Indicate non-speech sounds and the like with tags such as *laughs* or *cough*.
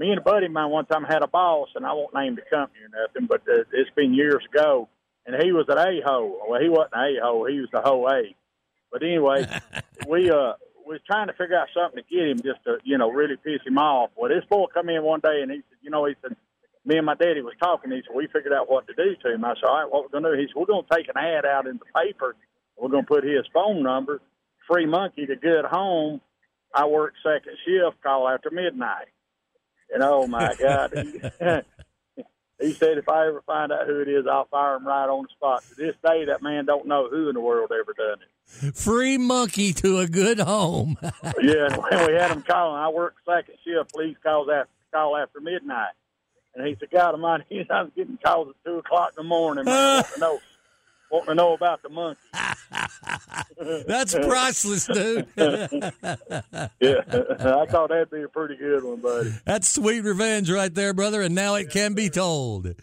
me and a buddy of mine one time had a boss, and I won't name the company or nothing, but uh, it's been years ago, and he was an a hole. Well, he wasn't an a hole; he was the whole A. But anyway, *laughs* we uh we was trying to figure out something to get him just to you know really piss him off. Well, this boy come in one day and he said, you know, he said. Me and my daddy was talking. He said, "We figured out what to do to him." I said, "All right, what we're going to do?" He said, "We're to take an ad out in the paper. We're going to put his phone number, free monkey to good home. I work second shift, call after midnight." And oh my *laughs* God, he, *laughs* he said, "If I ever find out who it is, I'll fire him right on the spot." To this day, that man don't know who in the world ever done it. Free monkey to a good home. *laughs* yeah, and when we had him calling, I work second shift. Please call after call after midnight. And he said, God Almighty, he's I'm getting calls at two o'clock in the morning. Man, want to know, want to know about the monkey. *laughs* That's priceless, dude. *laughs* yeah, I thought that'd be a pretty good one, buddy. That's sweet revenge right there, brother. And now it can be told.